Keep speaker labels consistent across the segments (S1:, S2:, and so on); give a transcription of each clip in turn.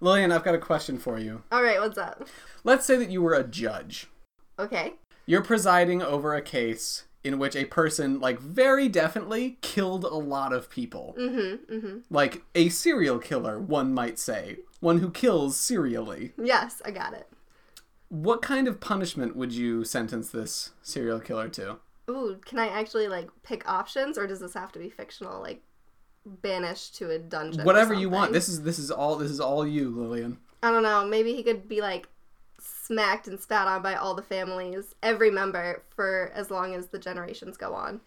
S1: Lillian, I've got a question for you.
S2: All right, what's up?
S1: Let's say that you were a judge.
S2: Okay.
S1: You're presiding over a case in which a person, like, very definitely killed a lot of people.
S2: Mm-hmm. Mm-hmm.
S1: Like, a serial killer, one might say. One who kills serially.
S2: Yes, I got it.
S1: What kind of punishment would you sentence this serial killer to?
S2: Ooh, can I actually like pick options, or does this have to be fictional? Like banished to a dungeon.
S1: Whatever you want. This is this is all this is all you, Lillian.
S2: I don't know. Maybe he could be like smacked and spat on by all the families, every member, for as long as the generations go on,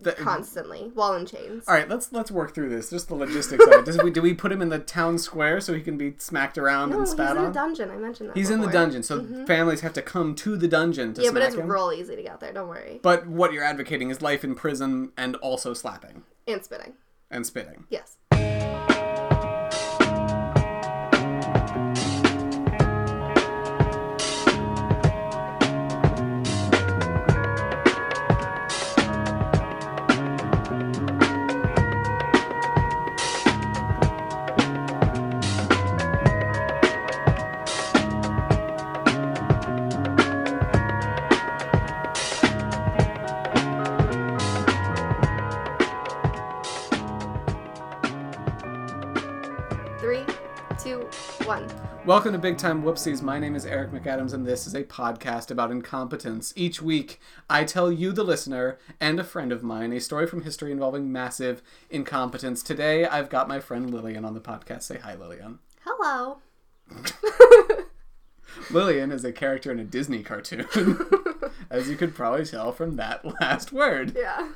S1: The-
S2: constantly, while in chains.
S1: all right, let's let's work through this. Just the logistics of it. Does we, do we put him in the town square so he can be smacked around
S2: No,
S1: and
S2: he's
S1: spat
S2: in
S1: on?
S2: dungeon. I mentioned that.
S1: He's in the dungeon, so mm-hmm. families have to come to the dungeon to
S2: Yeah, but
S1: smack
S2: it's
S1: him.
S2: real easy to get there. Don't worry.
S1: But what you're advocating is life in prison and also slapping
S2: And spitting.
S1: And spitting.
S2: Yes. Two, one.
S1: Welcome to Big Time Whoopsies. My name is Eric McAdams, and this is a podcast about incompetence. Each week, I tell you, the listener, and a friend of mine, a story from history involving massive incompetence. Today, I've got my friend Lillian on the podcast. Say hi, Lillian.
S2: Hello.
S1: Lillian is a character in a Disney cartoon, as you could probably tell from that last word.
S2: Yeah.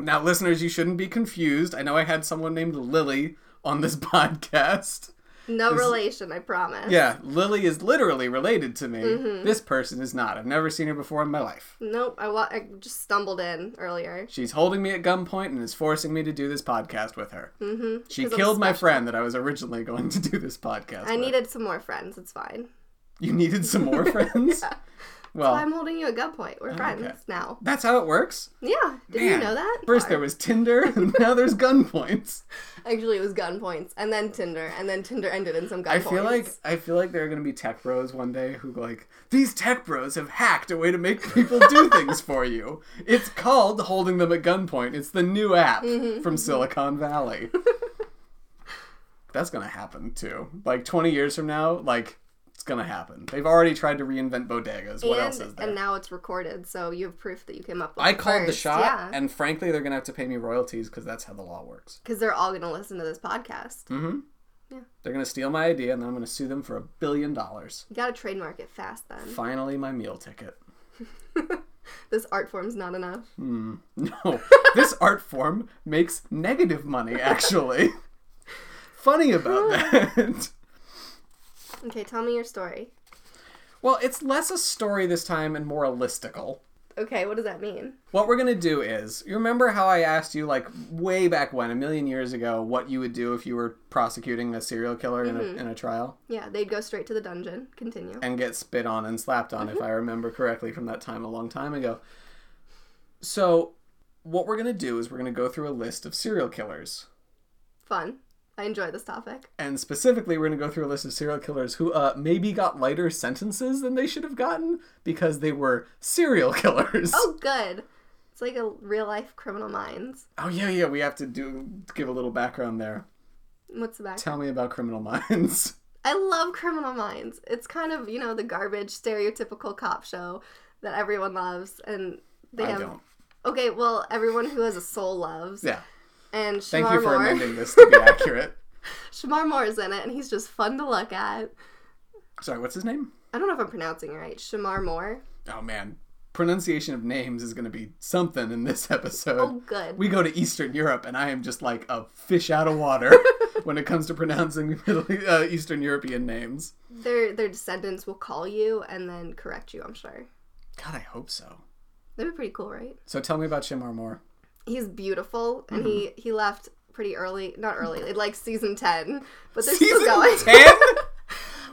S1: Now, listeners, you shouldn't be confused. I know I had someone named Lily on this podcast.
S2: No relation, I promise.
S1: Yeah, Lily is literally related to me.
S2: Mm-hmm.
S1: This person is not. I've never seen her before in my life.
S2: Nope. I, wa- I just stumbled in earlier.
S1: She's holding me at gunpoint and is forcing me to do this podcast with her.
S2: Mm-hmm.
S1: She killed my friend that I was originally going to do this podcast.
S2: I
S1: with.
S2: needed some more friends. It's fine.
S1: You needed some more friends? Well,
S2: I'm holding you at gunpoint. We're friends
S1: okay.
S2: now.
S1: that's how it works.
S2: Yeah. Did you know that?
S1: First
S2: Or-
S1: there was Tinder, and now there's gunpoints.
S2: Actually, it was gunpoints, and then Tinder, and then Tinder ended in some gunpoints.
S1: I feel like I feel like there are gonna be tech bros one day who like, these tech bros have hacked a way to make people do things for you. It's called holding them at gunpoint. It's the new app
S2: Mm-hmm,
S1: from Silicon Valley. That's gonna happen too. Like twenty years from now, like it's gonna happen. They've already tried to reinvent bodegas. What
S2: and,
S1: else is there?
S2: and now it's recorded, so you have proof that you came up with it.
S1: I called the shot,
S2: Yeah.
S1: and frankly, they're gonna have to pay me royalties because that's how the law works.
S2: Because they're all to listen to this podcast.
S1: Mm-hmm.
S2: Yeah.
S1: They're gonna steal my idea, and then I'm gonna sue them for a billion dollars.
S2: You got to trademark it fast then.
S1: Finally, my meal ticket.
S2: This art form's not enough.
S1: No, this art form makes negative money, actually. Funny about that.
S2: Okay, tell me your story.
S1: well, it's less a story this time and more a listicle.
S2: Okay, what does that mean?
S1: What we're gonna do is, you remember how I asked you, like, way back when, a million years ago, what you would do if you were prosecuting a serial killer in, a, mm-hmm. in a trial?
S2: Yeah, they'd go straight to the dungeon. Continue.
S1: and get spit on and slapped on, if mm-hmm. I remember correctly from that time a long time ago. So, what we're gonna do is we're gonna go through a list of serial killers.
S2: Fun. I enjoy this topic.
S1: And specifically, we're going to go through a list of serial killers who uh, maybe got lighter sentences than they should have gotten because they were serial killers.
S2: Oh, good. It's like a real life Criminal Minds.
S1: Oh, yeah, yeah. We have to do give a little background there.
S2: What's the back?
S1: Tell me about Criminal Minds.
S2: I love Criminal Minds. It's kind of, you know, the garbage stereotypical cop show that everyone loves. And they
S1: I
S2: have.
S1: don't.
S2: Okay, well, everyone who has a soul loves.
S1: Yeah.
S2: And
S1: Thank
S2: Shemar
S1: you for
S2: Moore.
S1: amending this to be accurate.
S2: Shemar Moore is in it, and he's just fun to look at.
S1: Sorry, what's his name?
S2: I don't know if I'm pronouncing it right. Shemar Moore.
S1: Oh, man. Pronunciation of names is going to be something in this episode.
S2: Oh, good.
S1: We go to Eastern Europe, and I am just like a fish out of water when it comes to pronouncing Middle, uh, Eastern European names.
S2: Their their descendants will call you and then correct you. I'm sure.
S1: God, I hope so.
S2: That'd be pretty cool, right?
S1: So tell me about Shemar Moore.
S2: He's beautiful, and he
S1: Mm-hmm.
S2: he left pretty early. Not early, like season ten, but they're
S1: Season
S2: still going.
S1: 10?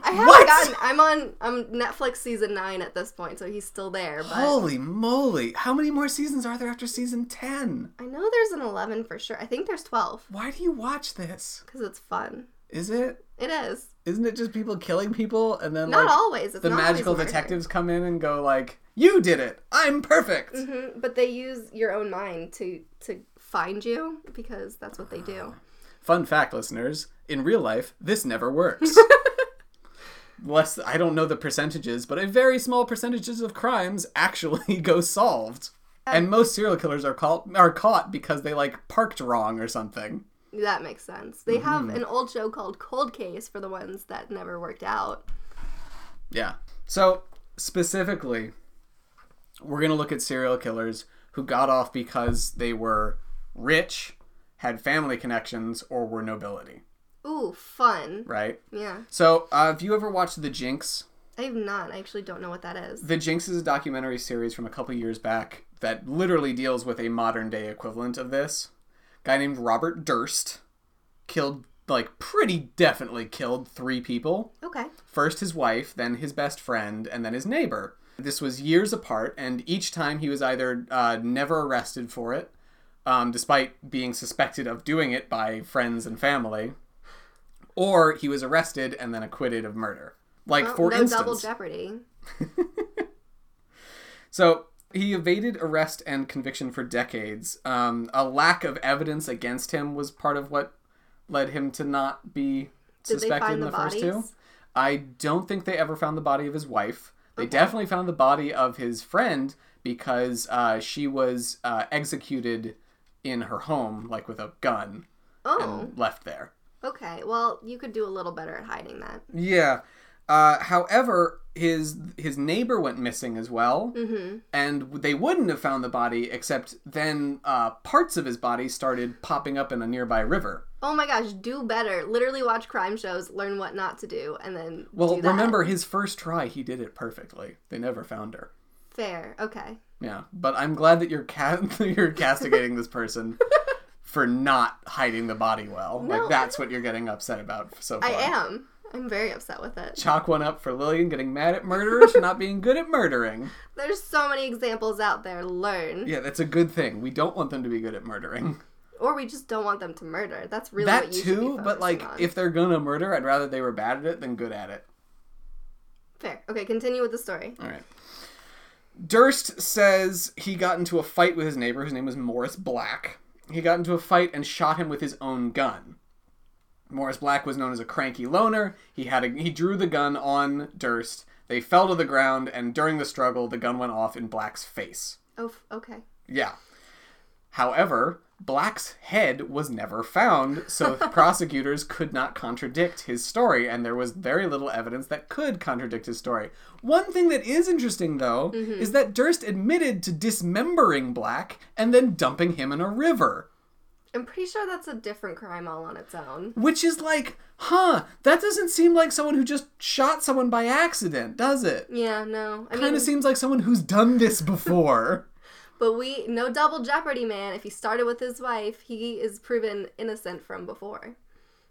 S2: I haven't
S1: What?
S2: gotten. I'm on. I'm Netflix season nine at this point, so he's still there. But
S1: Holy moly. How many more seasons are there after season 10?
S2: I know there's an eleven for sure. I think there's twelve
S1: Why do you watch this?
S2: because it's fun.
S1: Is it?
S2: It is.
S1: Isn't it just people killing people and then
S2: Not
S1: like
S2: always. It's
S1: the
S2: always
S1: magical detectives come in and go like, "You did it. I'm perfect."
S2: Mhm, But they use your own mind to to find you because that's what they do.
S1: Fun fact, listeners: in real life, this never works. Less, I don't know the percentages, but a very small percentages of crimes actually go solved. And most serial killers are caught are caught because they like parked wrong or something.
S2: That makes sense. They have
S1: Mm-hmm.
S2: an old show called Cold Case for the ones that never worked out.
S1: Yeah. So specifically, we're gonna look at serial killers who got off because they were rich, had family connections, or were nobility.
S2: Ooh, fun.
S1: Right.
S2: Yeah.
S1: So, uh, have you ever watched The Jinx?
S2: I have not. I actually don't know what that is.
S1: The Jinx is a documentary series from a couple years back that literally deals with a modern day equivalent of this. guy named Robert Durst killed, like, pretty definitely killed three people.
S2: Okay.
S1: First his wife, then his best friend, and then his neighbor. This was years apart, and each time he was either uh, never arrested for it, um, despite being suspected of doing it by friends and family, or he was arrested and then acquitted of murder. Like,
S2: Well,
S1: for
S2: no
S1: instance.
S2: double jeopardy.
S1: So he evaded arrest and conviction for decades. Um, a lack of evidence against him was part of what led him to not be
S2: Did
S1: suspected in the,
S2: the
S1: first two. I don't think they ever found the body of his wife. They definitely found the body of his friend because uh, she was uh, executed in her home, like with a gun,
S2: Oh,
S1: and left there.
S2: okay. Well, you could do a little better at hiding that.
S1: Yeah. Uh, however, his his neighbor went missing as well,
S2: Mm-hmm.
S1: and they wouldn't have found the body except then uh, parts of his body started popping up in a nearby river.
S2: Oh my gosh, do better. Literally watch crime shows, learn what not to do, and then
S1: Well, remember his first try, he did it perfectly. They never found her.
S2: Fair. Okay.
S1: Yeah, but I'm glad that you're ca- you're castigating this person for not hiding the body well.
S2: No,
S1: like that's what you're getting upset about so far.
S2: I am. I'm very upset with it.
S1: Chalk one up for Lillian getting mad at murderers for not being good at murdering.
S2: There's so many examples out there. Learn.
S1: Yeah, that's a good thing. We don't want them to be good at murdering.
S2: Or we just don't want them to murder. That's really
S1: that
S2: what you
S1: too, but like
S2: on.
S1: if they're gonna murder, I'd rather they were bad at it than good at it.
S2: Fair. Okay, continue with the story.
S1: All right. Durst says he got into a fight with his neighbor, whose name was Morris Black. He got into a fight and shot him with his own gun. Morris Black was known as a cranky loner. He had a, he drew the gun on Durst. They fell to the ground, and during the struggle, the gun went off in Black's face.
S2: Oh, okay.
S1: Yeah. However, Black's head was never found, so prosecutors could not contradict his story, and there was very little evidence that could contradict his story. One thing that is interesting, though, mm-hmm. is that Durst admitted to dismembering Black and then dumping him in a river.
S2: I'm pretty sure that's a different crime all on its own.
S1: Which is like, huh, that doesn't seem like someone who just shot someone by accident, does it?
S2: Yeah, no. I
S1: Kind
S2: mean,
S1: of seems like someone who's done this before.
S2: but we no double jeopardy, man. If he started with his wife, he is proven innocent from before.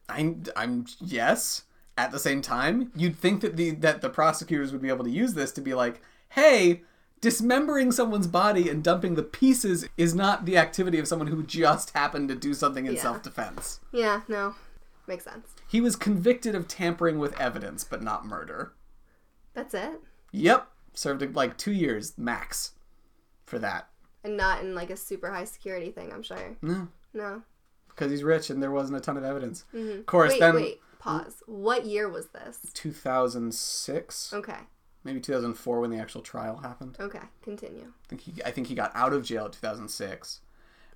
S1: I'm, I'm yes. At the same time, you'd think that the that the prosecutors would be able to use this to be like, hey, dismembering someone's body and dumping the pieces is not the activity of someone who just happened to do something in
S2: Yeah.
S1: self-defense.
S2: Yeah, no. Makes sense.
S1: He was convicted of tampering with evidence, but not murder.
S2: That's it.
S1: Yep, served like two years max for that.
S2: And not in like a super high security thing, I'm sure.
S1: No,
S2: No.
S1: because he's rich and there wasn't a ton of evidence. Mm-hmm. Of course,
S2: Wait,
S1: then
S2: wait. Pause. What year was this?
S1: 2006,
S2: Okay.
S1: Maybe 2004 when the actual trial happened.
S2: Okay. Continue.
S1: I think he, I think he got out of jail in 2006,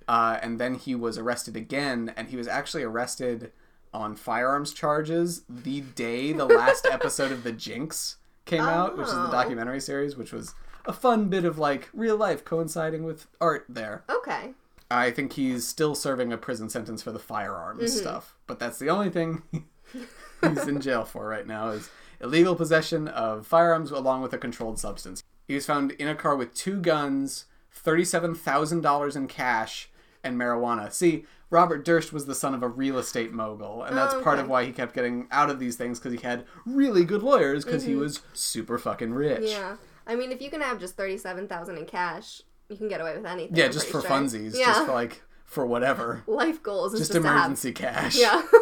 S1: uh, and then he was arrested again, and he was actually arrested on firearms charges the day the last episode of The Jinx came out, which is the
S2: Oh.
S1: documentary series, which was a fun bit of like real life coinciding with art there.
S2: Okay.
S1: I think he's still serving a prison sentence for the firearms
S2: Mm-hmm.
S1: stuff, but that's the only thing he's in jail for right now is illegal possession of firearms along with a controlled substance. He was found in a car with two guns, thirty-seven thousand dollars in cash, and marijuana. See, Robert Durst was the son of a real estate mogul, and that's
S2: Oh,
S1: part of why he kept getting out of these things because he had really good lawyers because he was super fucking rich.
S2: Mm-hmm. Yeah. I mean, if you can have just thirty-seven thousand in cash, you can get away with anything.
S1: Yeah,
S2: I'm
S1: just for
S2: sure.
S1: funsies,
S2: Yeah.
S1: just for like for whatever,
S2: Life goals is
S1: just
S2: just,
S1: emergency cash.
S2: Yeah.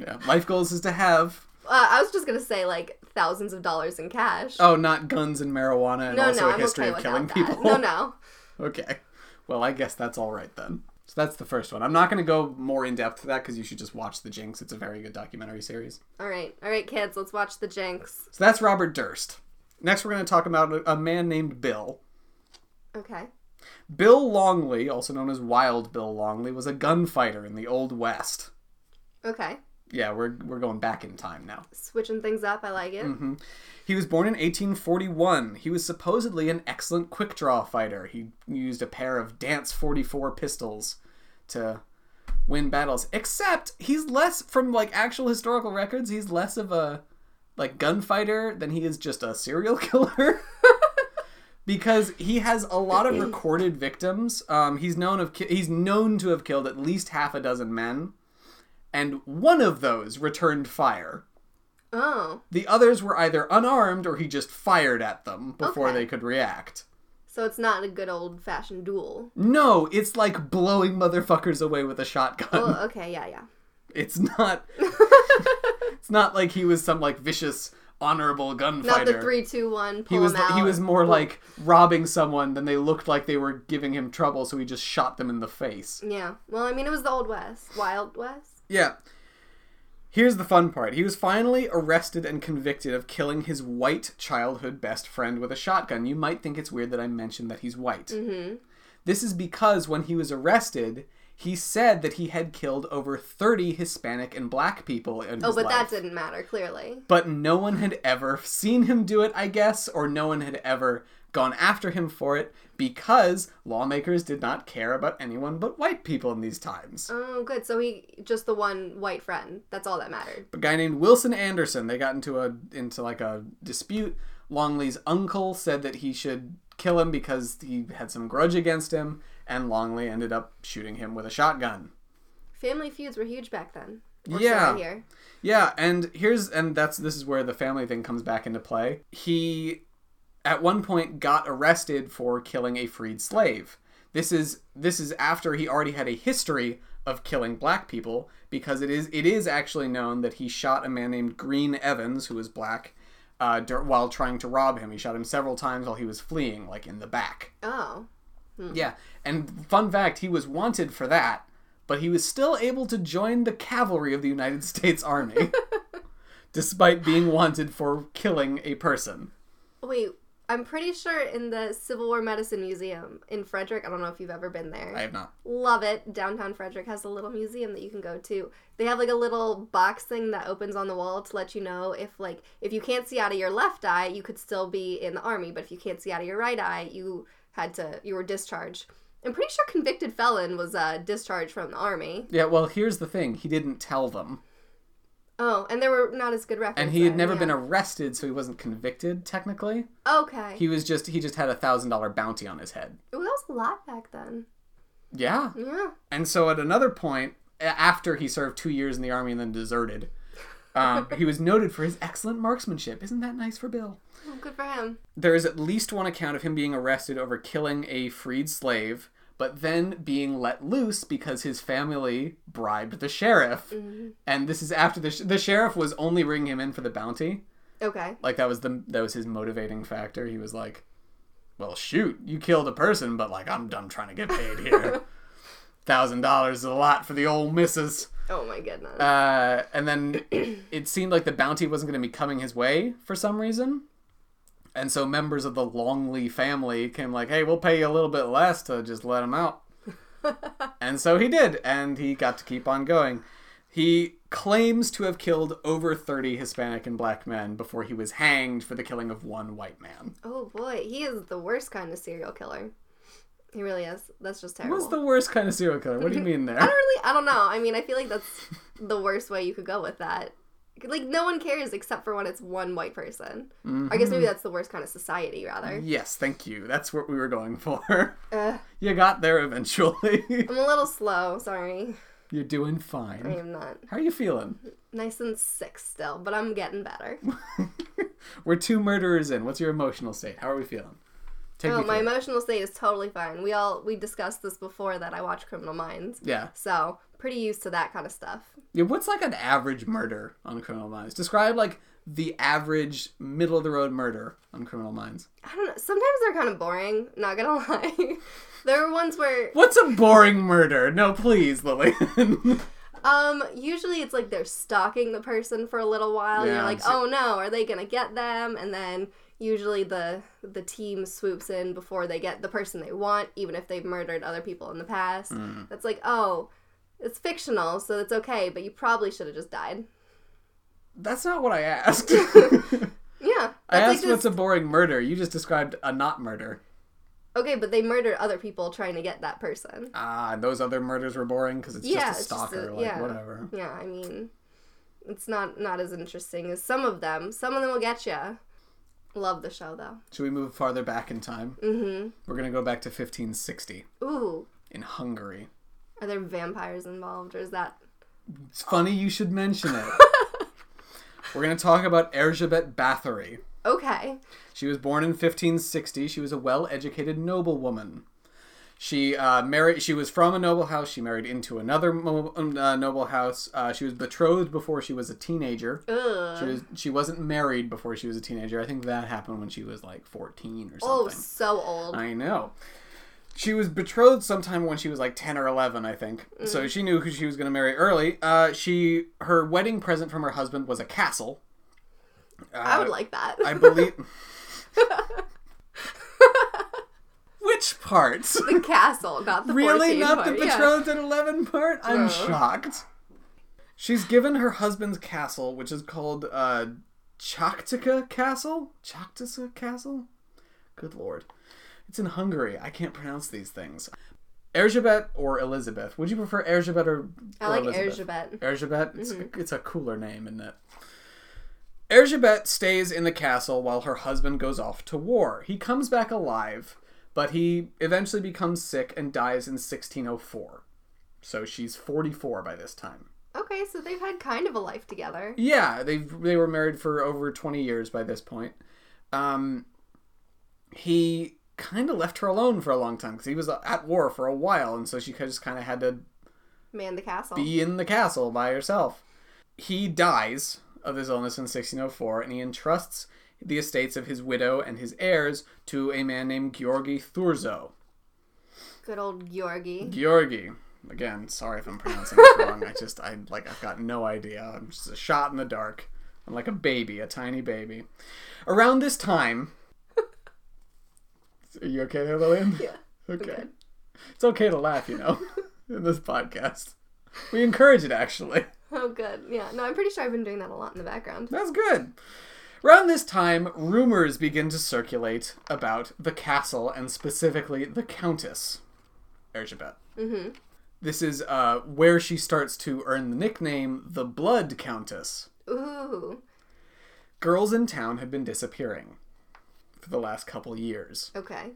S1: Yeah, life goals is to have
S2: Uh, I was just gonna say like thousands of dollars in cash.
S1: Oh, not guns and marijuana and
S2: no,
S1: also
S2: no,
S1: a
S2: I'm
S1: history
S2: okay
S1: of killing
S2: that.
S1: people.
S2: No, no.
S1: Okay. Well, I guess that's all right then. So that's the first one. I'm not going to go more in depth to that because you should just watch The Jinx. It's a very good documentary series.
S2: All right, all right, kids, let's watch the Jinx.
S1: So that's Robert Durst. Next, we're going to talk about a- a man named Bill.
S2: Okay.
S1: Bill Longley, also known as Wild Bill Longley, was a gunfighter in the Old West.
S2: Okay.
S1: Yeah, we're, we're going back in time now.
S2: Switching things up, I like it.
S1: Mm-hmm. He was born in 1841. He was supposedly an excellent quick draw fighter. He used a pair of Dance 44 pistols to win battles. Except he's less from like actual historical records, he's less of a like gunfighter than he is just a serial killer. because he has a lot of recorded victims. Um, he's known of ki- he's known to have killed at least half a dozen men, and one of those returned fire.
S2: Oh,
S1: The others were either unarmed or he just fired at them before
S2: Okay.
S1: they could react.
S2: so it's not a good old fashioned duel.
S1: No, it's like blowing motherfuckers away with a shotgun.
S2: Oh, okay, yeah, yeah.
S1: It's not it's not like he was some like vicious honorable gunfighter.
S2: Not the three, two, one. Pull
S1: he was
S2: him out.
S1: he was more like robbing someone than they looked like they were giving him trouble so he just shot them in the face.
S2: Yeah. Well, I mean, it was the old west, wild west.
S1: Yeah. Here's the fun part. He was finally arrested and convicted of killing his white childhood best friend with a shotgun. You might think it's weird that I mentioned that he's white.
S2: Mm-hmm.
S1: This is because when he was arrested, he said that he had killed over 30 Hispanic and black people in
S2: Oh, but
S1: life.
S2: that didn't matter clearly.
S1: But no one had ever seen him do it, I guess, or no one had ever gone after him for it because lawmakers did not care about anyone but white people in these times.
S2: Oh, good. So he just the one white friend. That's all that mattered.
S1: a guy named Wilson Anderson. They got into a into like a dispute. Longley's uncle said that he should kill him because he had some grudge against him, and Longley ended up shooting him with a shotgun.
S2: Family feuds were huge back then.
S1: Yeah. Yeah, and here's and that's this is where the family thing comes back into play. He at one point got arrested for killing a freed slave. This is this is after he already had a history of killing black people because it is it is actually known that he shot a man named Green Evans who was black uh, while trying to rob him. He shot him several times while he was fleeing, like in the back.
S2: Oh.
S1: Yeah, and fun fact, he was wanted for that, but he was still able to join the cavalry of the United States Army, despite being wanted for killing a person.
S2: Wait, I'm pretty sure in the Civil War Medicine Museum in Frederick, I don't know if you've ever been there.
S1: I have not.
S2: Love it. Downtown Frederick has a little museum that you can go to. They have like a little box thing that opens on the wall to let you know if like if you can't see out of your left eye, you could still be in the army, but if you can't see out of your right eye, you had to you were discharged. I'm pretty sure convicted felon was uh, discharged from the army.
S1: Yeah, well, here's the thing: he didn't tell them,
S2: Oh, and there were not as good records.
S1: and he had never
S2: yeah.
S1: been arrested, so he wasn't convicted technically.
S2: Okay.
S1: He was just he just had a thousand dollar bounty on his head.
S2: Ooh, that was a lot back then.
S1: Yeah,
S2: Yeah.
S1: And so at another point, after he served two years in the army and then deserted, um, he was noted for his excellent marksmanship. Isn't that nice for Bill?
S2: Oh, good for him.
S1: There is at least one account of him being arrested over killing a freed slave, but then being let loose because his family bribed the sheriff. And this is after the sh- the sheriff was only bringing him in for the bounty.
S2: Okay.
S1: Like that was the that was his motivating factor. He was like, "Well, shoot, you killed a person, but like I'm done trying to get paid here. Thousand dollars is a lot for the old missus."
S2: Oh my goodness.
S1: Uh, and then it seemed like the bounty wasn't going to be coming his way for some reason. And so members of the Longley family came like, "Hey, we'll pay you a little bit less to just let him out." and so he did, and he got to keep on going. He claims to have killed over 30 Hispanic and black men before he was hanged for the killing of one white man.
S2: oh boy, he is the worst kind of serial killer. He really is. That's just terrible.
S1: What's the worst kind of serial killer? What do you mean there?
S2: I don't really. I don't know. I mean, I feel like that's the worst way you could go with that. Like no one cares except for when it's one white person. I guess maybe that's the worst kind of society, rather.
S1: Yes, thank you. That's what we were going for.
S2: Uh,
S1: you got there eventually.
S2: I'm a little slow. Sorry,
S1: You're doing fine.
S2: I am not
S1: How are you feeling?
S2: nice and sick still, but I'm getting better.
S1: We're two murderers in. What's your emotional state? How are we feeling? Take
S2: oh, my emotional state is totally fine. We all we discussed this before that I watch Criminal Minds,
S1: Yeah.
S2: so pretty used to that kind of stuff.
S1: Yeah, what's like an average murder on Criminal Minds? Describe like the average middle of the road murder on Criminal Minds.
S2: I don't know. Sometimes they're kind of boring. Not gonna lie. there are ones where
S1: What's a boring murder? No, please, Lily.
S2: Um, usually it's like they're stalking the person for a little while. and you're like, oh no, are they gonna get them? And then usually the the team swoops in before they get the person they want, even if they've murdered other people in the past.
S1: Mm.
S2: That's like, oh, it's fictional, so it's okay, but you probably should have just died.
S1: That's not what I asked.
S2: Yeah,
S1: I asked
S2: like this-
S1: what's a boring murder. You just described a not murder.
S2: okay, but they murdered other people trying to get that person.
S1: Ah, and those other murders were boring because it's
S2: Yeah,
S1: just a
S2: it's just a-
S1: stalker. like
S2: yeah.
S1: whatever.
S2: Yeah, I mean, it's not not as interesting as some of them. Some of them will get you. Love the show though.
S1: Should we move farther back in time?
S2: Mm-hmm.
S1: We're gonna go back to 1560
S2: Ooh,
S1: in Hungary.
S2: Are there vampires involved, or is that?
S1: It's funny you should mention it. We're gonna talk about Erzsébet Bathory.
S2: Okay.
S1: She was born in 1560. She was a well-educated noblewoman. She uh, married. She was from a noble house. She married into another mo- uh, noble house. Uh, she was betrothed before she was a teenager.
S2: Ugh.
S1: She was. She wasn't married before she was a teenager. I think that happened when she was like 14 or something.
S2: oh, so old.
S1: I know. She was betrothed sometime when she was like 10 or 11, I think. So she knew who she was going to marry early. Uh, she her wedding present from her husband was a castle. Uh,
S2: I would like that.
S1: I believe. Which part
S2: the castle, not the
S1: really
S2: 14
S1: not the
S2: part. Yeah.
S1: betrothed at 11 part? I'm
S2: No.
S1: shocked. She's given her husband's castle, which is called uh, Chaktica Castle? Chaktica Castle? Good lord. It's in Hungary. I can't pronounce these things. Erzsébet or Elizabeth? Would you prefer Erzsébet or,
S2: I
S1: or
S2: like
S1: Elizabeth?
S2: Erzsébet.
S1: Erzsébet? It's, it's a cooler name, isn't it? Erzsébet stays in the castle while her husband goes off to war. He comes back alive, but he eventually becomes sick and dies in 1604. So she's 44 by this time.
S2: Okay, so they've had kind of a life together.
S1: Yeah, they they were married for over 20 years by this point. Um, he kind of left her alone for a long time because he was uh, at war for a while, and so she just kind of had to
S2: Man the castle.
S1: be in the castle by herself. He dies of his illness in 1604, and he entrusts the estates of his widow and his heirs to a man named Georgi Thurzo.
S2: Good old Georgi.
S1: Georgi. Again, sorry if I'm pronouncing this wrong. I just, I like, I've got no idea. I'm just a shot in the dark. I'm like a baby, a tiny baby. Around this time, are you okay there, Lillian?
S2: Yeah.
S1: Okay.
S2: good.
S1: It's okay to laugh, you know, in this podcast. We encourage it, actually.
S2: Oh, good. Yeah. No, I'm pretty sure I've been doing that a lot in the background.
S1: That's good. Around this time, rumors begin to circulate about the castle and specifically the Countess Erzsébet.
S2: Mm-hmm.
S1: This is uh, where she starts to earn the nickname the Blood Countess.
S2: Ooh.
S1: Girls in town have been disappearing for the last couple years.
S2: Okay.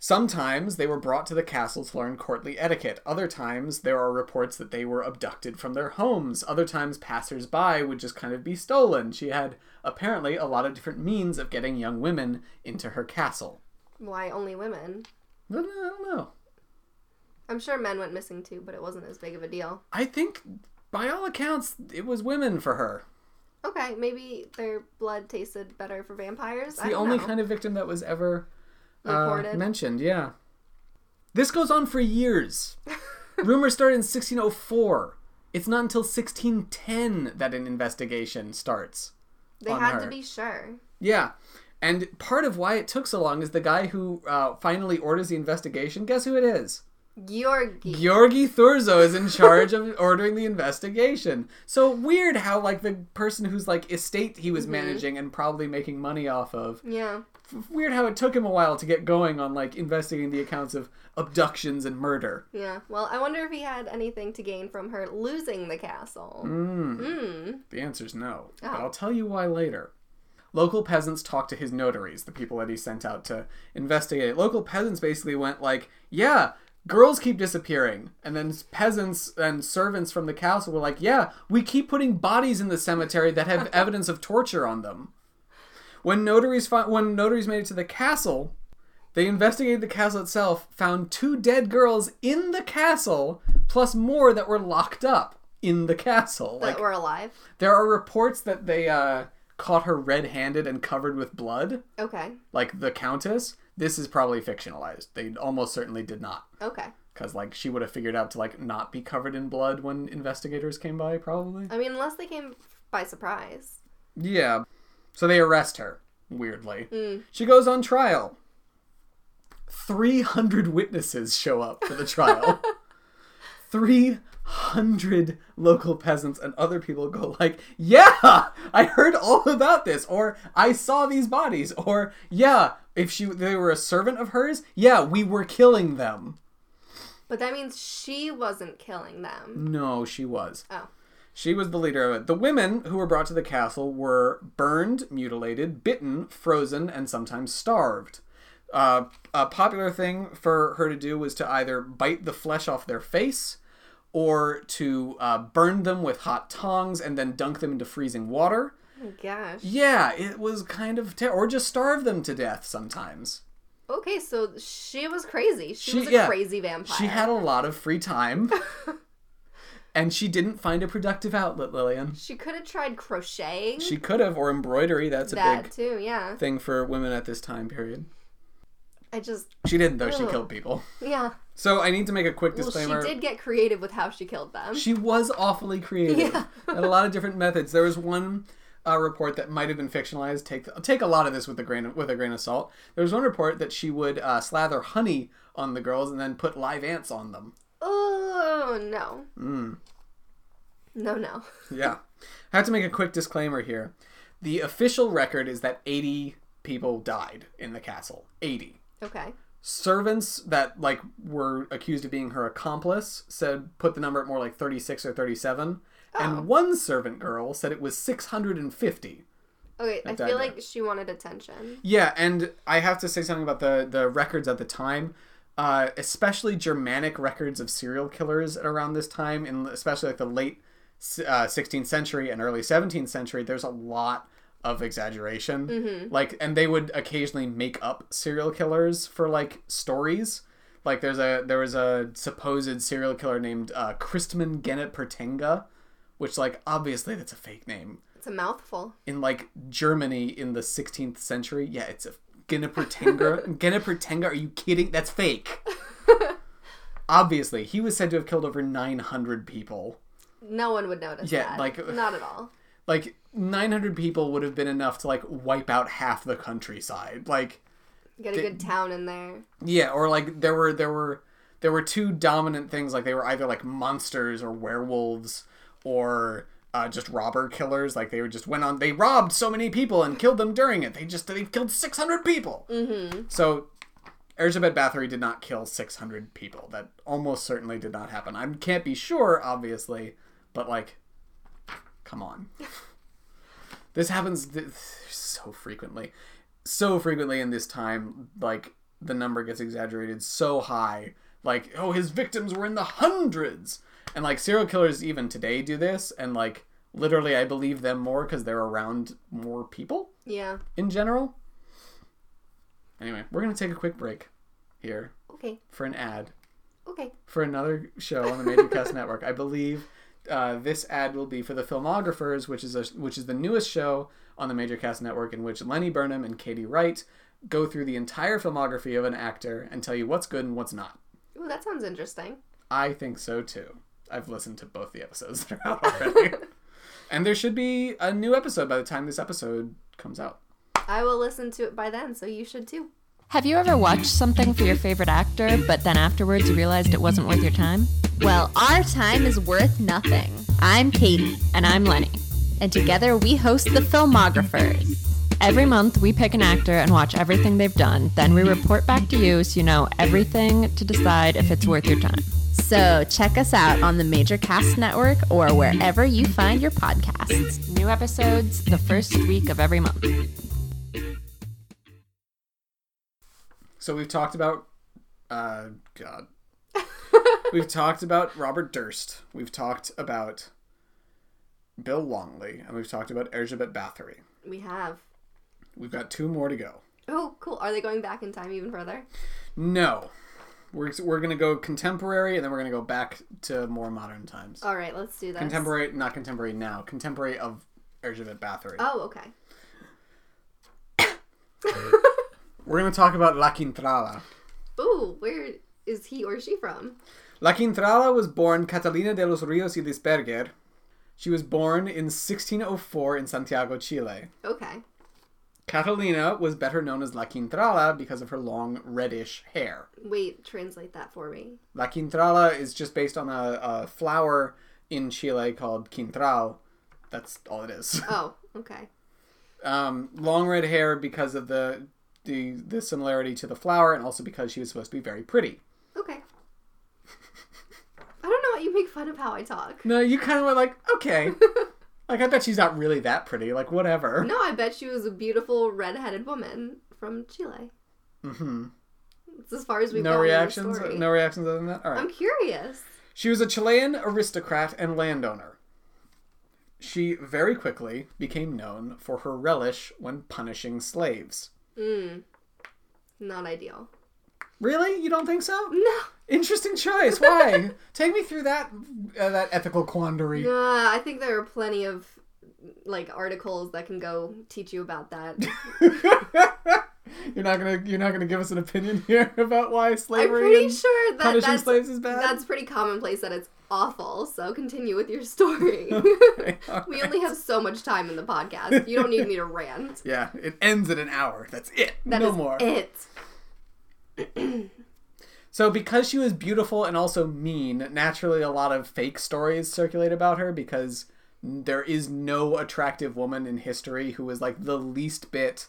S1: Sometimes they were brought to the castle to learn courtly etiquette. Other times there are reports that they were abducted from their homes. Other times passers-by would just kind of be stolen. She had apparently a lot of different means of getting young women into her castle.
S2: Why only women?
S1: I don't I don't know.
S2: I'm sure men went missing too, but it wasn't as big of a deal.
S1: I think, by all accounts, it was women for her.
S2: Okay, maybe their blood tasted better for vampires.
S1: It's the only
S2: know.
S1: kind of victim that was ever uh, mentioned. Yeah. This goes on for years. Rumors started in 1604. It's not until 1610 that an investigation starts.
S2: they had
S1: her.
S2: to be sure.
S1: Yeah. And part of why it took so long is the guy who uh, finally orders the investigation. Guess who it is?
S2: Georgi.
S1: Georgi Thurzo is in charge of ordering the investigation. So weird how like the person whose like estate he was
S2: Mm-hmm.
S1: managing and probably making money off of.
S2: yeah.
S1: Weird how it took him a while to get going on like investigating the accounts of abductions and murder.
S2: Yeah. Well, I wonder if he had anything to gain from her losing the castle.
S1: Mm.
S2: Hmm.
S1: The answer's no. But
S2: Oh.
S1: I'll tell you why later. Local peasants talked to his notaries, the people that he sent out to investigate. Local peasants basically went like, "Yeah, girls keep disappearing." And then peasants and servants from the castle were like, "Yeah, we keep putting bodies in the cemetery that have evidence of torture on them." When notaries fi- when notaries made it to the castle, They investigated the castle itself, found two dead girls in the castle, plus more that were locked up in the castle.
S2: That
S1: Like
S2: we're alive.
S1: there are reports that they uh, caught her red-handed and covered with blood,
S2: Okay.
S1: like the countess. This is probably fictionalized. They almost certainly did not,
S2: Okay.
S1: because like she would have figured out to like not be covered in blood when investigators came by, probably.
S2: I mean, unless they came by surprise.
S1: Yeah. So they arrest her, weirdly.
S2: Mm.
S1: She goes on trial. 300 witnesses show up for the trial. 300 local peasants and other people go like, "Yeah, I heard all about this," or "I saw these bodies," or "Yeah, if she they were a servant of hers, yeah, we were killing them."
S2: But that means she wasn't killing them.
S1: No, she was.
S2: Oh.
S1: She was the leader of it. The women who were brought to the castle were burned, mutilated, bitten, frozen, and sometimes starved. Uh, a popular thing for her to do was to either bite the flesh off their face or to uh, burn them with hot tongs and then dunk them into freezing water.
S2: Oh gosh.
S1: Yeah, it was kind of ter- or just starve them to death sometimes.
S2: Okay, so she was crazy. She,
S1: She-
S2: was a
S1: yeah.
S2: crazy vampire.
S1: She had a lot of free time. and she didn't find a productive outlet, Lillian.
S2: She could have tried crocheting.
S1: She could have, or embroidery. That's a
S2: that
S1: big
S2: too, yeah.
S1: thing for women at this time period.
S2: I just,
S1: She didn't, though. She killed people.
S2: yeah.
S1: So I need to make a quick
S2: Well,
S1: disclaimer.
S2: she did get creative with how she killed them.
S1: She was awfully creative.
S2: Yeah.
S1: and a lot of different methods. There was one uh, report that might have been fictionalized. Take take a lot of this with a grain of, with a grain of salt. There was one report that she would uh, slather honey on the girls and then put live ants on them.
S2: oh, no.
S1: Mm.
S2: No, no.
S1: Yeah. I have to make a quick disclaimer here. The official record is that 80 people died in the castle. 80.
S2: Okay.
S1: servants that like were accused of being her accomplice said put the number at more like 36 or 37
S2: Oh.
S1: and one servant girl said it was 650
S2: Okay, I feel like she wanted attention.
S1: yeah and i have to say something about the the records at the time. Uh, especially germanic records of serial killers around this time in especially like the late uh, 16th century and early 17th century there's a lot of exaggeration. Like and they would occasionally make up serial killers for like stories. Like there's a there was a supposed serial killer named uh, Christman Genipperteinga which like obviously that's a fake name
S2: It's a mouthful.
S1: in like Germany in the 16th century yeah it's a Genipperteinga are you kidding that's fake obviously he was said to have killed over 900 people
S2: No one would notice
S1: Yeah,
S2: that.
S1: like-
S2: Not at all.
S1: like 900 people would have been enough to like wipe out half the countryside like
S2: Get a good town in there.
S1: yeah or like there were there were there were two dominant things like they were either like monsters or werewolves or uh, just robber killers like they were just went on they robbed so many people and killed them during it. They just they killed 600 people. Mm-hmm. so Elizabeth Bathory did not kill 600 people. That almost certainly did not happen. I can't be sure obviously but like come on. This happens th- so frequently. So frequently in this time like the number gets exaggerated so high. Like oh his victims were in the hundreds and like serial killers even today do this and like literally i believe them more because they're around more people
S2: Yeah.
S1: in general anyway we're gonna take a quick break here
S2: Okay.
S1: for an ad
S2: Okay.
S1: for another show on the Major Cast Network. I believe uh, this ad will be for the Filmographers, which is a, which is the newest show on the Major Cast Network, in which Lenny Burnham and Katie Wright go through the entire filmography of an actor and tell you what's good and what's not.
S2: Ooh, that sounds interesting.
S1: I think so too. I've listened to both the episodes that are out already, and there should be a new episode by the time this episode comes out.
S2: I will listen to it by then, so you should too.
S3: Have you ever watched something for your favorite actor, but then afterwards you realized it wasn't worth your time?
S4: Well, our time is worth nothing. I'm Katie,
S3: And I'm Lenny.
S4: and together we host the Filmographers.
S3: Every month we pick an actor and watch everything they've done. Then we report back to you so you know everything to decide if it's worth your time.
S4: So check us out on the Major Cast Network or wherever you find your podcasts.
S3: New episodes the first week of every month.
S1: So we've talked about, uh, God, we've talked about Robert Durst. We've talked about Bill Longley, and we've talked about Elizabeth Bathory.
S2: We have.
S1: We've got two more to go.
S2: Oh, cool. Are they going back in time even further?
S1: No. We're, we're going to go contemporary and then we're going to go back to more modern times.
S2: All right, let's do that.
S1: Contemporary, not contemporary now, contemporary of Elizabeth Bathory.
S2: Oh, okay.
S1: We're going to talk about La Quintrala.
S2: Ooh, where is he or she from?
S1: La Quintrala was born Catalina de los Rios y Lisperguer. She was born in 1604 in Santiago, Chile.
S2: Okay.
S1: Catalina was better known as La Quintrala because of her long reddish hair.
S2: Wait, translate that for me.
S1: La Quintrala is just based on a, a flower in Chile called Quintral. That's all it is.
S2: Oh, okay.
S1: Um, long red hair because of the, the the similarity to the flower, and also because she was supposed to be very pretty.
S2: Okay. I don't know what you make fun of how I talk.
S1: No, you kind of were like, okay. like, I bet she's not really that pretty. Like, whatever.
S2: No, I bet she was a beautiful red-headed woman from Chile.
S1: Mm-hmm.
S2: It's as far as we've
S1: No
S2: gotten in the
S1: reactions? No reactions other than that? All right.
S2: I'm curious.
S1: She was a Chilean aristocrat and landowner. She very quickly became known for her relish when punishing slaves.
S2: Mm. Not ideal.
S1: Really? You don't think so?
S2: No.
S1: Interesting choice. Why? Take me through that uh, that ethical quandary.
S2: Nah, I think there are plenty of like articles that can go teach you about that.
S1: you're not gonna you're not gonna give us an opinion here about why slavery.
S2: I'm
S1: pretty
S2: sure that
S1: punishing
S2: that's,
S1: slaves is bad.
S2: that's pretty commonplace that it's awful. So continue with your story.
S1: Okay,
S2: we
S1: right.
S2: only have so much time in the podcast. You don't need me to rant.
S1: Yeah, it ends at an hour. That's it.
S2: That
S1: no more.
S2: it.
S1: So because she was beautiful and also mean, naturally a lot of fake stories circulate about her because there is no attractive woman in history who is like the least bit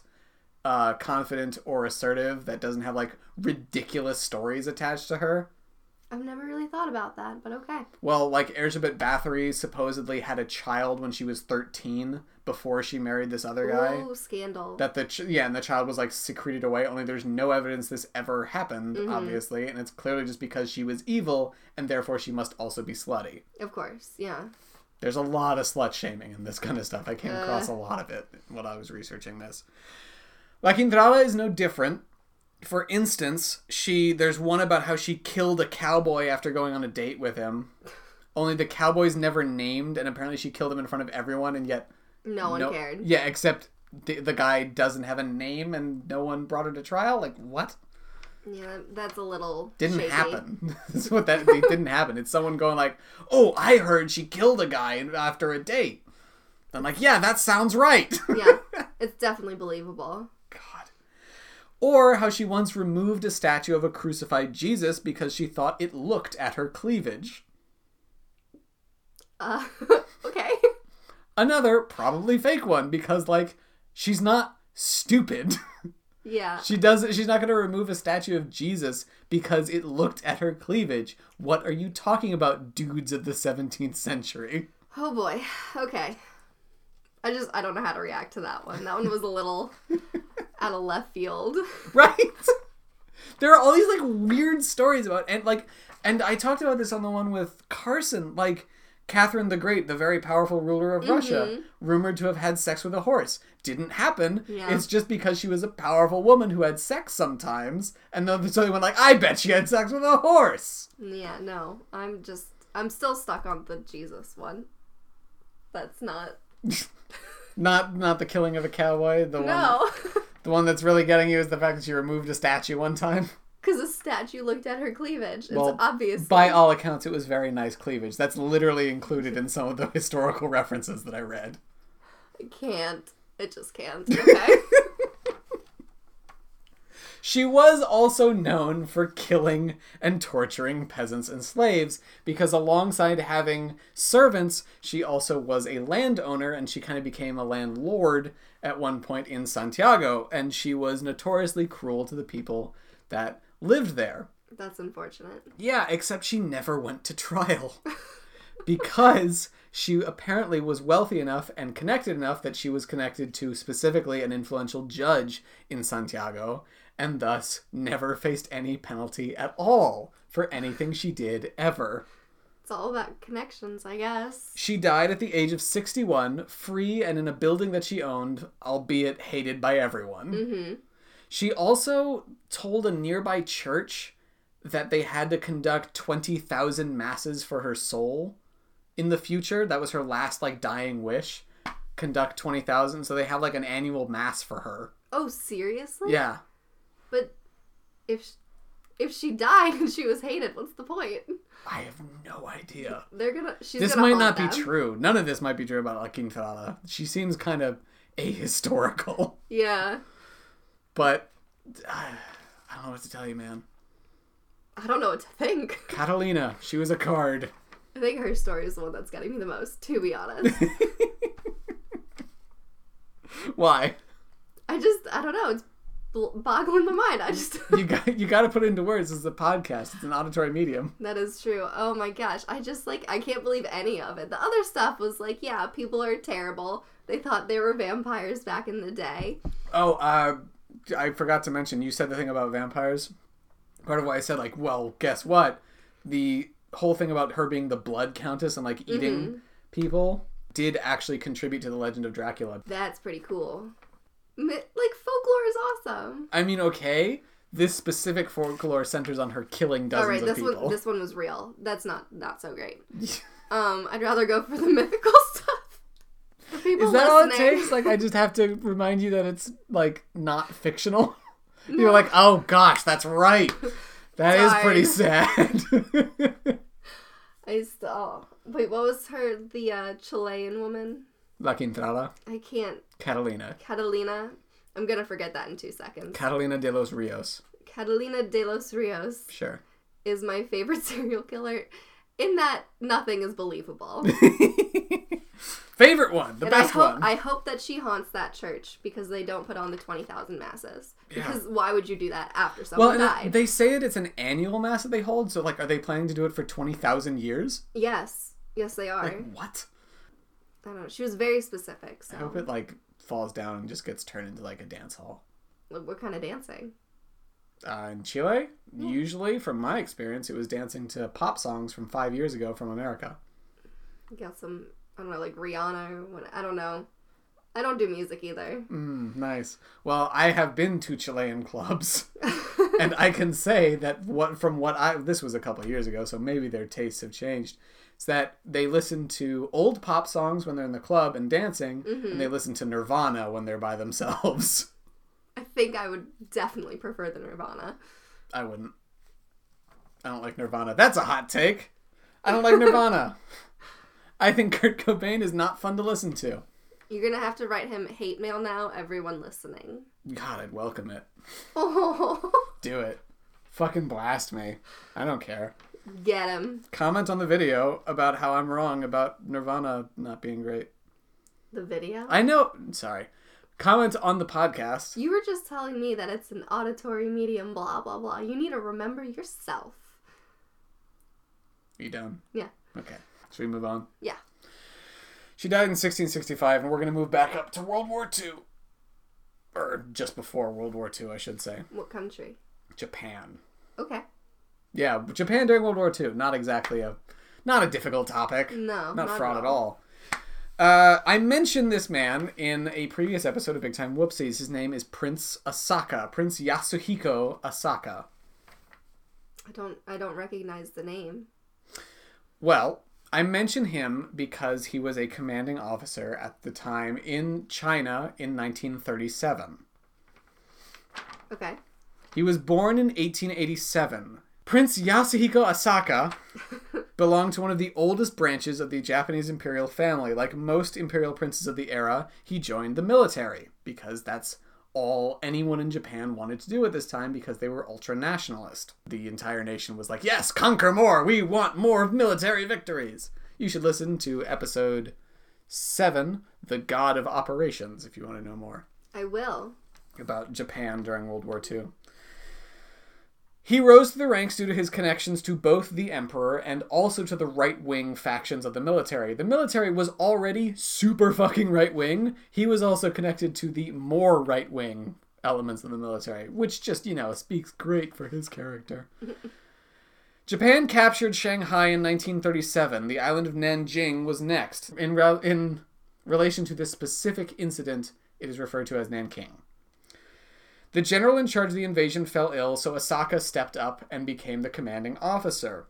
S1: uh, confident or assertive that doesn't have like ridiculous stories attached to her.
S2: I've never really thought about that, but okay.
S1: Well, like Elizabeth Bathory supposedly had a child when she was 13 before she married this other guy.
S2: Ooh, scandal.
S1: that the ch- yeah and the child was like secreted away only there's no evidence this ever happened
S2: Mm-hmm.
S1: obviously and it's clearly just because she was evil and therefore she must also be slutty
S2: of course, yeah.
S1: there's a lot of slut shaming and this kind of stuff i came across a lot of it when i was researching this la quintrala is no different for instance she there's one about how she killed a cowboy after going on a date with him only the cowboy's never named and apparently she killed him in front of everyone and yet
S2: No one
S1: no-
S2: cared.
S1: Yeah, except the, the guy doesn't have a name and no one brought her to trial. Like what?
S2: Yeah, that's a little
S1: Didn't
S2: shaky.
S1: happen. That's what that didn't happen. It's someone going like, "Oh, I heard she killed a guy after a date." I'm like, "Yeah, that sounds right."
S2: Yeah, it's definitely believable.
S1: God. Or how she once removed a statue of a crucified Jesus because she thought it looked at her cleavage.
S2: Uh, okay.
S1: Another probably fake one because like she's not stupid.
S2: Yeah.
S1: She doesn't. She's not going to remove a statue of Jesus because it looked at her cleavage. What are you talking about, dudes of the 17th century?
S2: Oh boy. Okay. I just I don't know how to react to that one. That one was a little out of left field.
S1: Right? there are all these like weird stories about and like and I talked about this on the one with Carson. Like Catherine the Great, the very powerful ruler of Russia, mm-hmm. rumored to have had sex with a horse. Didn't happen.
S2: Yeah.
S1: It's just because she was a powerful woman who had sex sometimes, and then so they went like, "I bet she had sex with a horse."
S2: Yeah, no. I'm just I'm still stuck on the Jesus one. That's not
S1: Not not the killing of a cowboy. The one
S2: No.
S1: the one that's really getting you is the fact that she removed a statue one time.
S2: Because a statue looked at her cleavage. It's
S1: Well,
S2: obvious.
S1: By all accounts, it was very nice cleavage. That's literally included in some of the historical references that I read.
S2: I can't. It just can't. Okay.
S1: She was also known for killing and torturing peasants and slaves because, alongside having servants, she also was a landowner and she kind of became a landlord at one point in Santiago. And she was notoriously cruel to the people that lived there.
S2: That's unfortunate.
S1: Yeah, except she never went to trial. because she apparently was wealthy enough and connected enough that she was connected to specifically an influential judge in Santiago and thus never faced any penalty at all for anything she did ever.
S2: It's all about connections, I guess.
S1: She died at the age of 61, free and in a building that she owned, albeit hated by everyone.
S2: Mm-hmm.
S1: She also told a nearby church that they had to conduct 20,000 masses for her soul in the future. That was her last like dying wish. Conduct 20,000 so they have like an annual mass for her.
S2: Oh, seriously?
S1: Yeah.
S2: But if sh- if she died and she was hated, what's the point?
S1: I have no idea.
S2: They're gonna. She's
S1: This
S2: gonna
S1: might not be true. None of this might be true about La Quintrala. She seems kind of ahistorical.
S2: Yeah.
S1: But I don't know what to tell you, man.
S2: I don't know what to think.
S1: Catalina, she was a card.
S2: I think her story is the one that's getting me the most, to be honest.
S1: Why?
S2: I just, I don't know. It's boggling my mind. I just.
S1: You got you got to put it into words. It's a podcast. It's an auditory medium.
S2: that is true. Oh my gosh. I just, like, I can't believe any of it. The other stuff was like, yeah, people are terrible. They thought they were vampires back in the day.
S1: Oh, uh, I forgot to mention. You said the thing about vampires. Part of why I said like, well, guess what? The whole thing about her being the blood countess and like eating people did actually contribute to the legend of Dracula.
S2: That's pretty cool. Like, folklore is awesome.
S1: I mean, okay, this specific folklore centers on her killing
S2: All
S1: dozens
S2: right,
S1: of
S2: this
S1: people.
S2: one, this one was real. That's not not so great. Um, I'd rather go for the mythical people
S1: Is that all it takes? Like, I just have to remind you that it's like not fictional. You're like, oh gosh, that's right. That is pretty sad.
S2: I still. Oh. Wait, what was her? The uh, Chilean woman?
S1: La Quintrala,
S2: I can't.
S1: Catalina,
S2: Catalina. I'm gonna forget that in two seconds.
S1: Catalina de los Rios.
S2: Catalina de los Rios
S1: Sure.
S2: is my favorite serial killer. In that nothing is believable.
S1: Favorite one, the
S2: And I
S1: best
S2: hope
S1: one.
S2: I hope that she haunts that church because they don't put on the twenty thousand masses. Because why would you do that after
S1: well,
S2: someone
S1: it-
S2: died?
S1: they say that it's an annual mass that they hold. So, like, are they planning to do it for twenty thousand years?
S2: yes, yes, they are.
S1: Like, what?
S2: I don't know. She was very specific. So
S1: I hope it like falls down and just gets turned into like a dance hall.
S2: Like, what kind of dancing?
S1: Uh, in Chile, usually, from my experience, it was dancing to pop songs from five years ago from America.
S2: Got some. I don't know, like Rihanna? I don't know. I don't do music either.
S1: Mm, nice. Well, I have been to Chilean clubs, and I can say that what from what I this was a couple years ago, so maybe their tastes have changed. Is that they listen to old pop songs when they're in the club and dancing, and they listen to Nirvana when they're by themselves.
S2: I think I would definitely prefer the Nirvana.
S1: I wouldn't. I don't like Nirvana. That's a hot take. I don't like Nirvana. I think Kurt Cobain is not fun to listen to.
S2: You're gonna have to write him hate mail now, everyone listening.
S1: God, I'd welcome it.
S2: Oh,
S1: Do it. Fucking blast me. I don't care.
S2: get him.
S1: Comment on the video about how I'm wrong about Nirvana not being great.
S2: The video.
S1: I know. Sorry. Comment on the podcast.
S2: you were just telling me that it's an auditory medium, blah blah blah. You need to remember yourself.
S1: Are you done?
S2: Yeah.
S1: Okay. Should we move on?
S2: Yeah.
S1: She died in 1665, and we're going to move back up to World War II. Or just before World War II, I should say.
S2: What country?
S1: Japan.
S2: Okay.
S1: Yeah, Japan during World War II. Not exactly a, not a difficult topic.
S2: No,
S1: not,
S2: not
S1: fraud
S2: at
S1: at all. Uh, I mentioned this man in a previous episode of Big Time Whoopsies. His name is Prince Asaka, Prince Yasuhiko Asaka.
S2: I don't. I don't recognize the name.
S1: Well, I mention him because he was a commanding officer at the time in China in 1937.
S2: Okay.
S1: He was born in 1887. Prince Yasuhiko Asaka belonged to one of the oldest branches of the Japanese imperial family. Like most imperial princes of the era, he joined the military because that's all anyone in Japan wanted to do at this time because they were ultra nationalist. The entire nation was like, "Yes, conquer more. We want more military victories." You should listen to episode 7, The God of Operations if you want to know more
S2: I will.
S1: about Japan during World War II. He rose to the ranks due to his connections to both the Emperor and also to the right wing factions of the military. The military was already super fucking right wing. He was also connected to the more right wing elements of the military, which just, you know, speaks great for his character. Japan captured Shanghai in 1937. The island of Nanjing was next. In, re- in relation to this specific incident, it is referred to as Nanking. The general in charge of the invasion fell ill, so Asaka stepped up and became the commanding officer.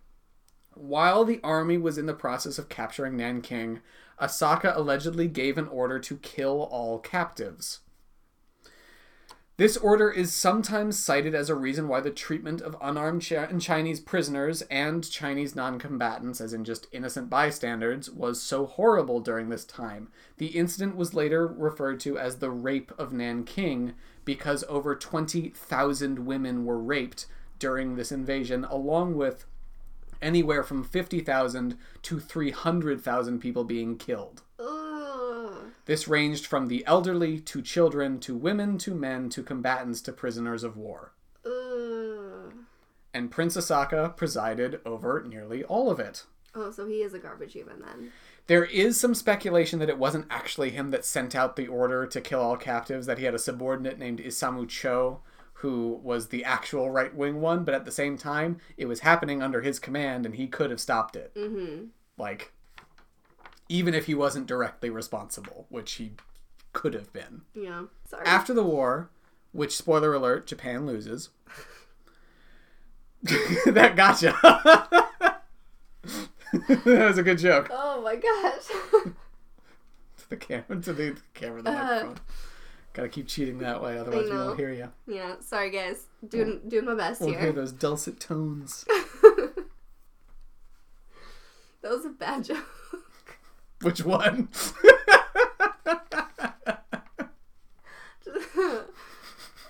S1: While the army was in the process of capturing Nanking, Asaka allegedly gave an order to kill all captives. This order is sometimes cited as a reason why the treatment of unarmed Chi- Chinese prisoners and Chinese non combatants, as in just innocent bystanders, was so horrible during this time. The incident was later referred to as the Rape of Nanking because over 20,000 women were raped during this invasion, along with anywhere from 50,000 to 300,000 people being killed.
S2: Ugh.
S1: This ranged from the elderly to children to women to men to combatants to prisoners of war.
S2: Ugh.
S1: And Prince Asaka presided over nearly all of it.
S2: Oh, so he is a garbage human then.
S1: There is some speculation that it wasn't actually him that sent out the order to kill all captives, that he had a subordinate named Isamu Cho, who was the actual right wing one, but at the same time, it was happening under his command and he could have stopped it.
S2: Mm-hmm.
S1: Like, even if he wasn't directly responsible, which he could have been.
S2: Yeah. Sorry.
S1: After the war, which spoiler alert, Japan loses. that gotcha. that was a good joke.
S2: oh my gosh.
S1: To the camera, to the camera, the
S2: Uh,
S1: microphone. Gotta keep cheating that way, otherwise we won't hear you.
S2: yeah. Sorry, guys. Doing doing my best
S1: We'll hear those dulcet tones.
S2: That was a bad joke.
S1: Which one?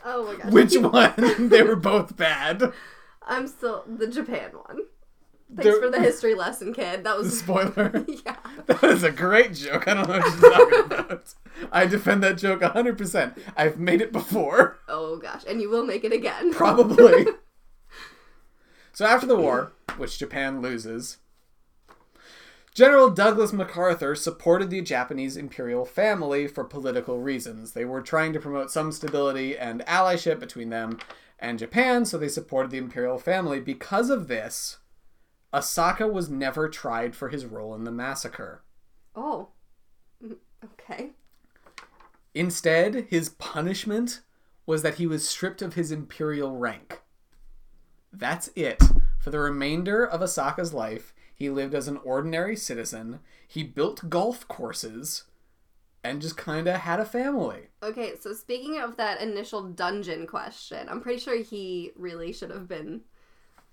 S2: oh my gosh.
S1: Which one? they were both bad.
S2: I'm still the Japan one. Thanks
S1: There-
S2: for the history lesson, kid. That was
S1: spoiler.
S2: yeah.
S1: That is a great joke. I don't know what you're talking about. I defend that joke 100%. I've made it before.
S2: Oh gosh, and you will make it again.
S1: Probably. so after the war, which Japan loses, General Douglas MacArthur supported the Japanese imperial family for political reasons. They were trying to promote some stability and allyship between them and Japan, so they supported the imperial family. Because of this, Asaka was never tried for his role in the massacre.
S2: Oh. Mm, Okay.
S1: Instead, his punishment was that he was stripped of his imperial rank. That's it. For the remainder of Asaka's life, he lived as an ordinary citizen, he built golf courses, and just kind of had a family.
S2: Okay, so speaking of that initial dungeon question, I'm pretty sure he really should have been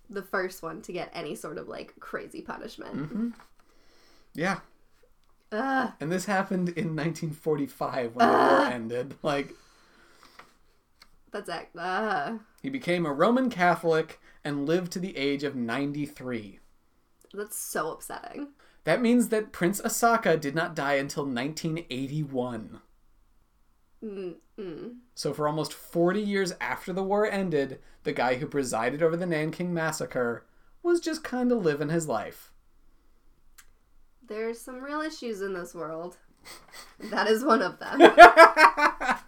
S2: the first one to get any sort of like crazy punishment.
S1: Yeah.
S2: Ugh.
S1: And this happened in 1945 when the war ended. Like,
S2: That's act. Uh,
S1: he became a Roman Catholic and lived to the age of 93.
S2: that's so upsetting.
S1: That means that Prince Asaka did not die until 1981.
S2: Mm-mm.
S1: So, for almost 40 years after the war ended, the guy who presided over the Nanking Massacre was just kind of living his life.
S2: There's some real issues in this world. That is one of them.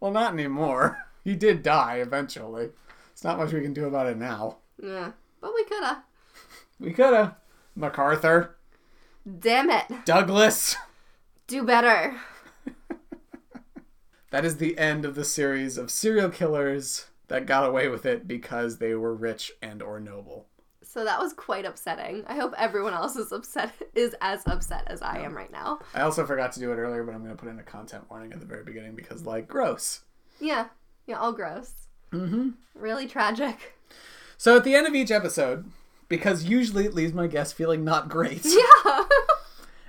S1: Well, not anymore. He did die eventually. It's not much we can do about it now.
S2: yeah, but we coulda.
S1: We coulda. MacArthur,
S2: Damn it.
S1: Douglas.
S2: Do better.
S1: That is the end of the series of serial killers that got away with it because they were rich and or noble.
S2: So that was quite upsetting. I hope everyone else is upset is as upset as I am right now.
S1: I also forgot to do it earlier, but I'm going to put in a content warning at the very beginning because, like, gross.
S2: Yeah. Yeah, all gross. Mm-hmm. Really tragic.
S1: So at the end of each episode, because usually it leaves my guests feeling not great,
S2: Yeah.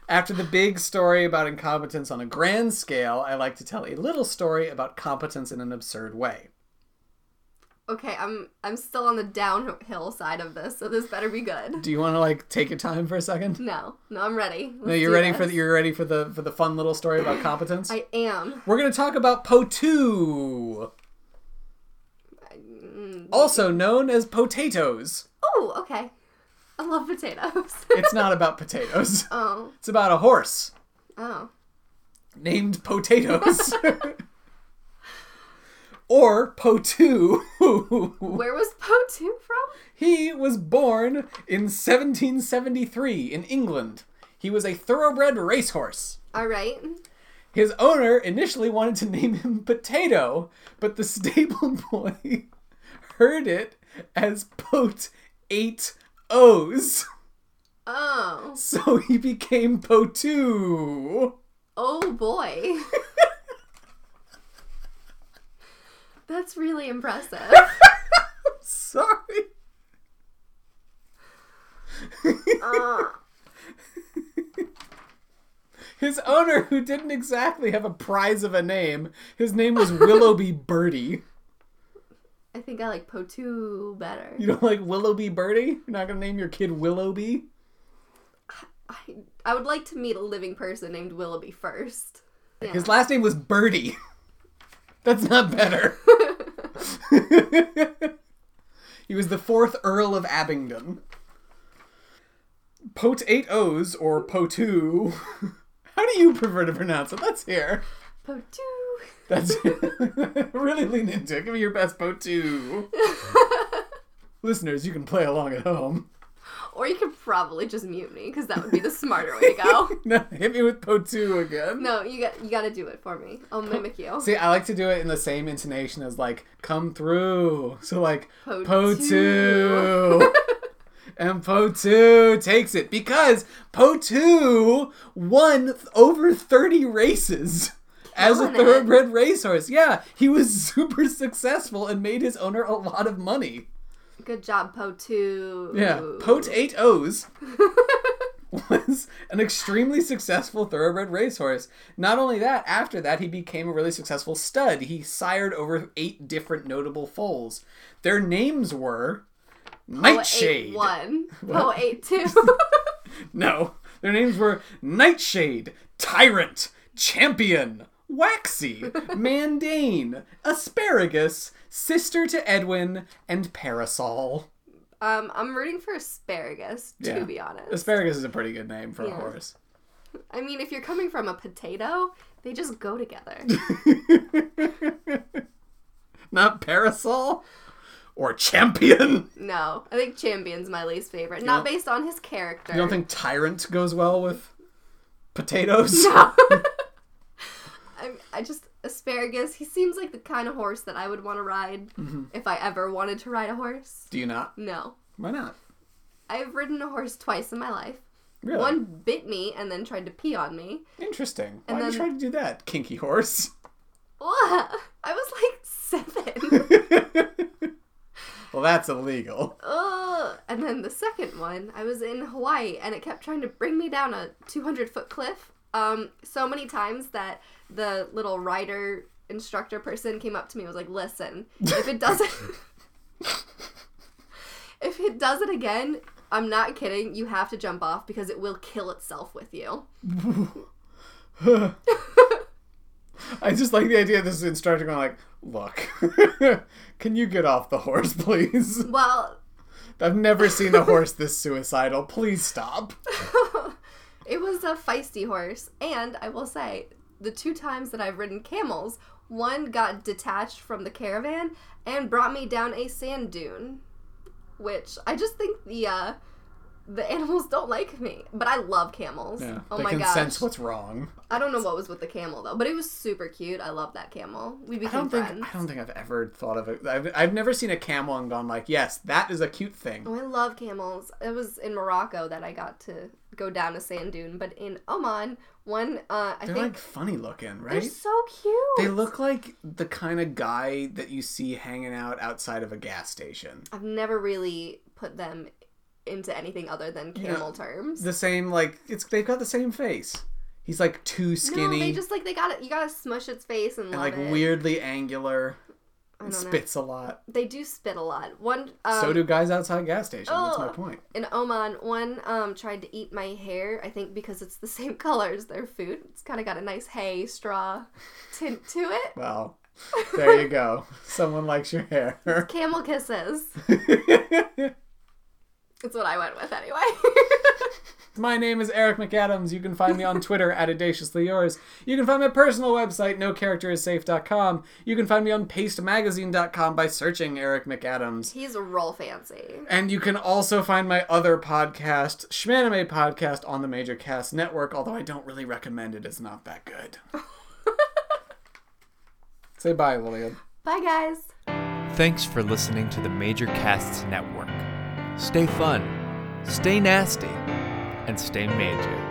S1: after the big story about incompetence on a grand scale, I like to tell a little story about competence in an absurd way.
S2: okay, I'm I'm still on the downhill side of this, so this better be good.
S1: Do you want to like take your time for a second?
S2: No. No, I'm ready.
S1: No, you're ready for the, you're ready for the for the fun little story about competence.
S2: I am.
S1: We're gonna talk about Po2,
S2: Mm.
S1: also known as potatoes.
S2: Oh, okay. I love potatoes.
S1: It's not about potatoes.
S2: oh.
S1: It's about a horse
S2: Oh.
S1: named Potatoes. or Po2.
S2: Where was Po2 from?
S1: he was born in 1773 in England. He was a thoroughbred racehorse.
S2: All right.
S1: His owner initially wanted to name him Potato, but the stable boy heard it as Pote Eight O's.
S2: Oh.
S1: So he became Potu.
S2: Oh boy. That's really impressive.
S1: Sorry.
S2: Uh,
S1: His owner, who didn't exactly have a prize of a name, his name was Willoughby Bertie.
S2: I think I like Potu better.
S1: You don't like Willoughby Bertie? You're not gonna name your kid Willoughby?
S2: I, I would like to meet a living person named Willoughby first. Yeah.
S1: His last name was Bertie. That's not better. he was the fourth Earl of Abingdon. Pote eight O's or Potu. How do you prefer to pronounce it? Let's hear.
S2: Potu.
S1: That's really lean into it. Give me your best Potu. Listeners, you can play along at home.
S2: Or you could probably just mute me because that would be the smarter way to go.
S1: No, hit me with Potu again.
S2: No, you got you got to do it for me. I'll mimic you.
S1: See, I like to do it in the same intonation as like "come through." So like
S2: Potu.
S1: Potu, and Potu takes it because Potu won th- over thirty races as a
S2: it.
S1: thoroughbred racehorse. Yeah, he was super successful and made his owner a lot of money.
S2: Good job, Potu.
S1: Yeah, Pote eight O's was an extremely successful thoroughbred racehorse. Not only that, after that, he became a really successful stud. He sired over eight different notable foals. Their names were Nightshade.
S2: Eight one. Po eight two.
S1: No, their names were Nightshade, Tyrant, Champion, Waxy, Mandane, Asparagus, Sister to Edwin, and Parasol.
S2: um, I'm rooting for asparagus. To
S1: Yeah.
S2: be honest.
S1: Asparagus is a pretty good name for a horse.
S2: I mean, if you're coming from a potato, they just go together.
S1: Not Parasol or Champion.
S2: no, I think Champion's my least favorite. Not
S1: don't-
S2: based on his character.
S1: You don't think Tyrant goes well with potatoes?
S2: No. I, just asparagus. He seems like the kind of horse that I would want to ride
S1: Mm-hmm.
S2: if I ever wanted to ride a horse.
S1: Do you not?
S2: No,
S1: Why not?
S2: I've ridden a horse twice in my life.
S1: Really?
S2: One bit me and then tried to pee on me.
S1: Interesting. Why
S2: And
S1: did you try to do that, kinky horse?
S2: What? I was like seven.
S1: well, that's illegal.
S2: Ugh. And then the second one, I was in Hawaii and it kept trying to bring me down a 200 foot cliff um, so many times that the little rider instructor person came up to me and was like, listen, if it doesn't. if it does it again, I'm not kidding, you have to jump off because it will kill itself with you.
S1: I just like the idea of this instructor going like, "Look, can you get off the horse, please?
S2: Well,
S1: I've never seen a horse this suicidal. Please stop."
S2: It was a feisty horse, and I will say, the two times that I've ridden camels, one got detached from the caravan and brought me down a sand dune, which I just think the uh, the animals don't like me. But I love camels.
S1: Yeah,
S2: oh
S1: they
S2: my
S1: can
S2: gosh!
S1: sense what's wrong.
S2: I don't know what was with the camel though, but it was super cute. I love that camel. We
S1: I
S2: became
S1: don't think
S2: friends.
S1: I don't think I've ever thought of it. I've, I've never seen a camel and gone like, "Yes, that is a cute thing."
S2: Oh, I love camels. It was in Morocco that I got to go down a sand dune, but in Oman, one uh, I
S1: They're
S2: think
S1: like funny looking, right?
S2: they're so cute.
S1: They look like the kind of guy that you see hanging out outside of a gas station.
S2: I've never really put them into anything other than camel terms.
S1: The same, like it's they've got the same face. He's like too skinny
S2: No, they just like they got to You gotta smush its face and,
S1: and like
S2: it.
S1: weirdly angular.
S2: Don't know.
S1: spits a lot.
S2: They do spit a lot. One. Um,
S1: so do guys outside gas stations. That's my point.
S2: in Oman, one um tried to eat my hair. I think because it's the same color as their food. It's kind of got a nice hay straw tint to it.
S1: Well, there you go. Someone likes your hair.
S2: Camel kisses. That's what I went with anyway.
S1: My name is Eric McAdams. You can find me on Twitter at audaciously yours. You can find my personal website, nocharacterissafe.com. You can find me on pastemagazine.com by searching Eric McAdams.
S2: He's real fancy.
S1: And you can also find my other podcast, Schmanime Podcast, on the Major Cast Network, although I don't really recommend it. It's not that good. Say bye, Lillian.
S2: Bye, guys.
S5: Thanks for listening to the Major Casts Network. Stay fun, stay nasty, and stay major.